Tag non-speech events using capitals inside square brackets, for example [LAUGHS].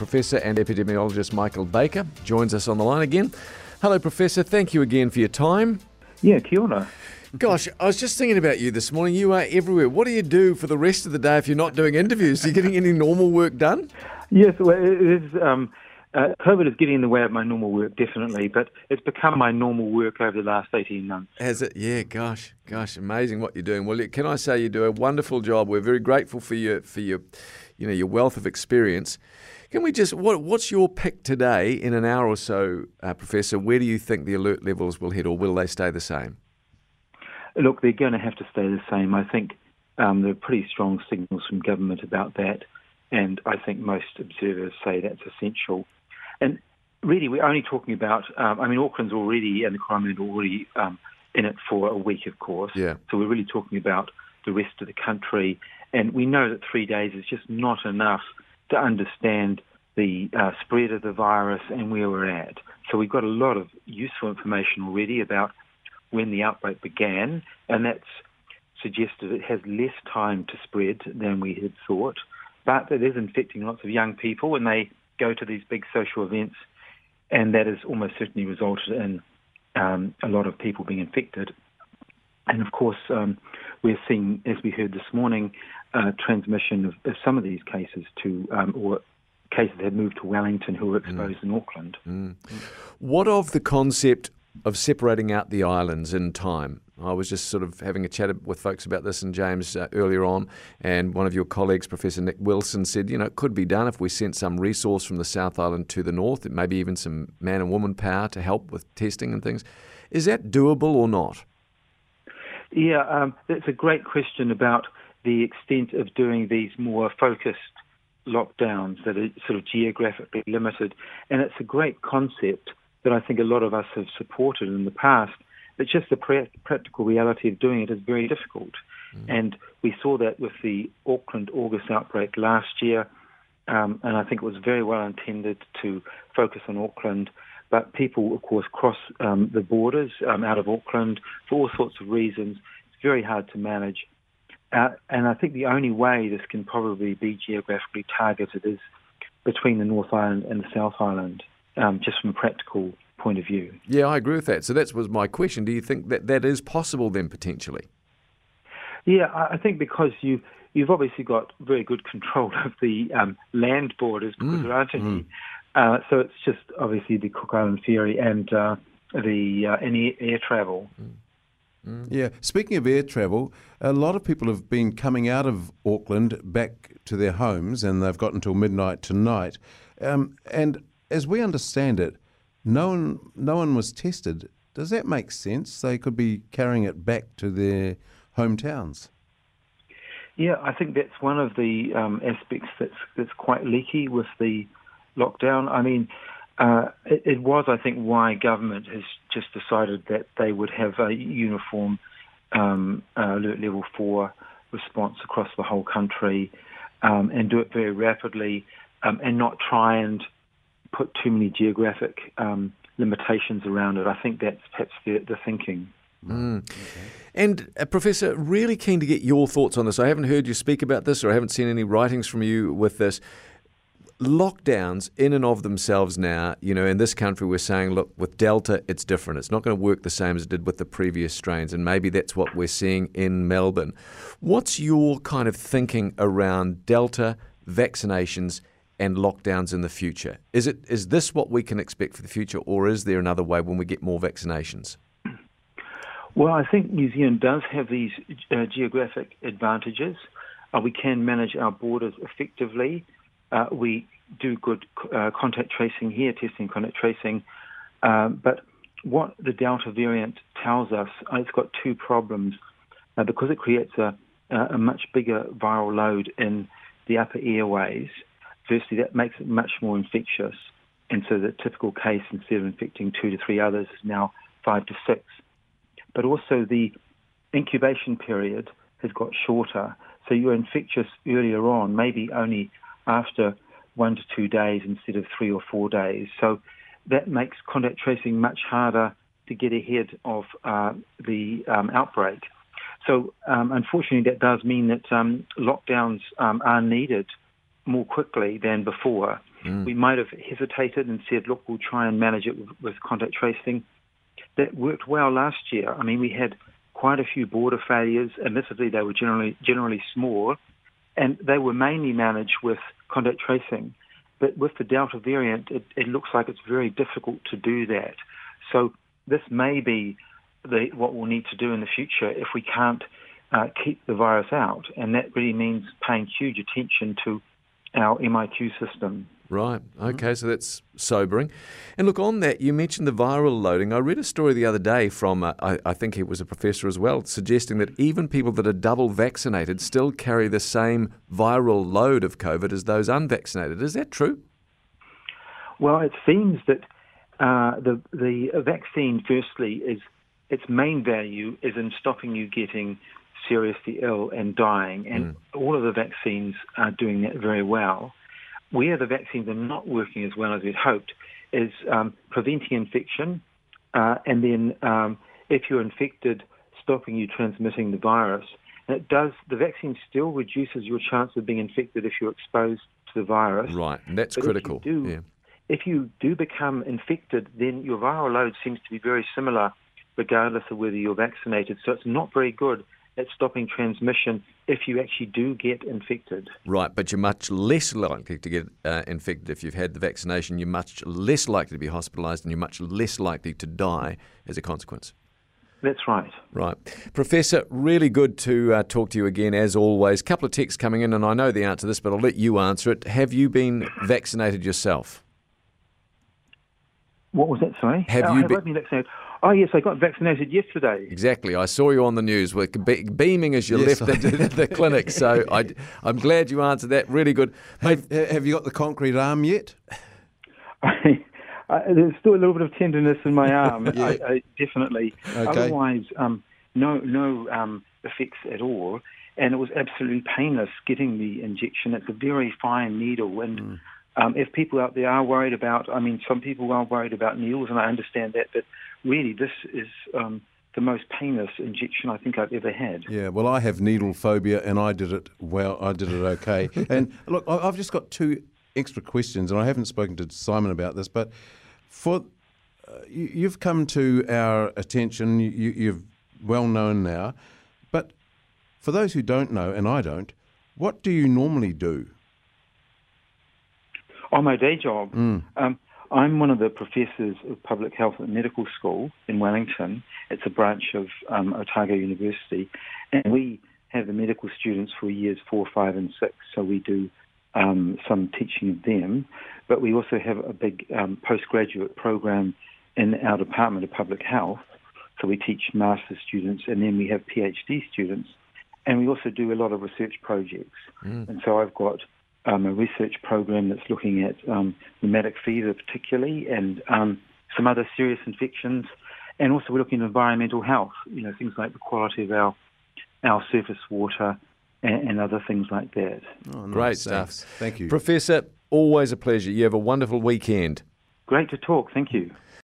Professor and epidemiologist Michael Baker joins us on the line again. Hello, Professor. Thank you again for your time. Yeah, kia ora. Gosh, I was just thinking about you this morning. You are everywhere. What do you do for the rest of the day if you're not doing interviews? Are you getting any normal work done? Yes, well, it is. Um, uh, COVID is getting in the way of my normal work, definitely, but it's become my normal work over the last 18 months. Has it? Yeah, gosh, gosh, amazing what you're doing. Well, can I say you do a wonderful job. We're very grateful for your, for your, you know, your wealth of experience. Can we just, what, what's your pick today in an hour or so, uh, Professor? Where do you think the alert levels will head, or will they stay the same? Look, they're going to have to stay the same. I think um, there are pretty strong signals from government about that, and I think most observers say that's essential. And really, we're only talking about, um, I mean, Auckland's already, and the crime are already um, in it for a week, of course. Yeah. So we're really talking about the rest of the country. And we know that three days is just not enough to understand the uh, spread of the virus and where we're at. So we've got a lot of useful information already about when the outbreak began, and that's suggested it has less time to spread than we had thought. But it is infecting lots of young people, and they go to these big social events, and that has almost certainly resulted in um, a lot of people being infected. And of course, um, we're seeing, as we heard this morning, uh, transmission of, of, some of these cases to, um, or cases that have moved to Wellington who were exposed mm. in Auckland. Mm. What of the concept of separating out the islands in time. I was just sort of having a chat with folks about this and James uh, earlier on, and one of your colleagues, Professor Nick Wilson, said, you know, it could be done if we sent some resource from the South Island to the north, maybe even some man and woman power to help with testing and things. Is that doable or not? Yeah, um, that's a great question about the extent of doing these more focused lockdowns that are sort of geographically limited. And it's a great concept that I think a lot of us have supported in the past. But just the pra- practical reality of doing it is very difficult. Mm. And we saw that with the Auckland August outbreak last year. Um, and I think it was very well intended to focus on Auckland. But people, of course, cross um, the borders um, out of Auckland for all sorts of reasons. It's very hard to manage. Uh, and I think the only way this can probably be geographically targeted is between the North Island and the South Island um, just from a practical point of view. Yeah, I agree with that. So that was my question. Do you think that that is possible then potentially? Yeah, I think because you you've obviously got very good control [LAUGHS] of the um, land borders because mm, there aren't any. Mm. Uh, so it's just obviously the Cook Island ferry and uh, the uh, any air travel. Mm. Mm. Yeah, speaking of air travel, a lot of people have been coming out of Auckland back to their homes, and they've got until midnight tonight. Um, and as we understand it, no one, no one was tested. Does that make sense? They could be carrying it back to their hometowns. Yeah, I think that's one of the um, aspects that's that's quite leaky with the lockdown. I mean, uh, it, it, was, I think, why government has just decided that they would have a uniform um, uh, alert level four response across the whole country um, and do it very rapidly um, and not try and put too many geographic um, limitations around it. I think that's perhaps the, the thinking. Mm. Okay. And uh, Professor, really keen to get your thoughts on this. I haven't heard you speak about this, or I haven't seen any writings from you with this. Lockdowns in and of themselves now, you know, in this country, we're saying, look, with Delta, it's different. It's not going to work the same as it did with the previous strains, and maybe that's what we're seeing in Melbourne. What's your kind of thinking around Delta vaccinations and lockdowns in the future. Is it is this what we can expect for the future, or is there another way when we get more vaccinations? Well, I think New Zealand does have these uh, geographic advantages. Uh, we can manage our borders effectively. Uh, we do good uh, contact tracing here, testing contact tracing. Um, but what the Delta variant tells us, uh, it's got two problems. Uh, because it creates a, a much bigger viral load in the upper airways, firstly, that makes it much more infectious. And so the typical case, instead of infecting two to three others, is now five to six. But also the incubation period has got shorter. So you're infectious earlier on, maybe only after one to two days instead of three or four days. So that makes contact tracing much harder to get ahead of uh, the um, outbreak. So um, unfortunately, that does mean that um, lockdowns um, are needed more quickly than before. mm. we might have hesitated and said, look, we'll try and manage it with, with contact tracing. That worked well last year. I mean, we had quite a few border failures. Admittedly, they were generally generally small, and they were mainly managed with contact tracing. But with the Delta variant, it, it looks like it's very difficult to do that. So this may be the, what we'll need to do in the future if we can't uh, keep the virus out, and that really means paying huge attention to our MIQ system. Right. Okay. So that's sobering. And look, on that, you mentioned the viral loading. I read a story the other day from, uh, I, I, think he was a professor as well, suggesting that even people that are double vaccinated still carry the same viral load of COVID as those unvaccinated. Is that true? Well, it seems that uh, the the vaccine, firstly, is its main value is in stopping you getting seriously ill and dying, and mm. all of the vaccines are doing that very well. Where the vaccines are not working as well as we'd hoped is um, preventing infection, uh, and then um, if you're infected, stopping you transmitting the virus. And it does. The vaccine still reduces your chance of being infected if you're exposed to the virus. Right, and that's but critical. If you, do, yeah. if you do become infected, then your viral load seems to be very similar, regardless of whether you're vaccinated. So it's not very good at stopping transmission if you actually do get infected. Right, but you're much less likely to get uh, infected if you've had the vaccination. You're much less likely to be hospitalised and you're much less likely to die as a consequence. That's right. Right. Professor, really good to uh, talk to you again, as always. A couple of texts coming in, and I know the answer to this, but I'll let you answer it. Have you been vaccinated yourself? What was that, sorry? Have uh, you have been vaccinated? Oh, yes, I got vaccinated yesterday. Exactly. I saw you on the news with beaming as you yes, left the, [LAUGHS] the, clinic. So I, am glad you answered that. Really good. Have, have you got the concrete arm yet? I, [LAUGHS] I, there's still a little bit of tenderness in my arm, [LAUGHS] yeah. I, definitely. Okay. Otherwise, um, no, no um, effects at all. And it was absolutely painless getting the injection. It's a very fine needle, and mm. Um, if people out there are worried about, I mean, some people are worried about needles, and I understand that, but really, this is um, the most painless injection I think I've ever had. Yeah, well, I have needle phobia, and I did it well. I did it okay. [LAUGHS] and look, I've just got two extra questions, and I haven't spoken to Simon about this, but for uh, you, have come to our attention. You, you've well known now, but for those who don't know, and I don't, what do you normally do? On my day job, mm. um, I'm one of the professors of public health at medical school in Wellington. It's a branch of um, Otago University, and we have the medical students for years four, five, and six. So we do um, some teaching of them, but we also have a big um, postgraduate program in our Department of Public Health. So we teach master's students, and then we have PhD students, and we also do a lot of research projects. Mm. And so I've got um, a research program that's looking at um, rheumatic fever, particularly, and um, some other serious infections. And also, we're looking at environmental health. You know, things like the quality of our our surface water and, and other things like that. Oh, nice. Great stuff. Thanks. Thank you, Professor. Always a pleasure. You have a wonderful weekend. Great to talk. Thank you.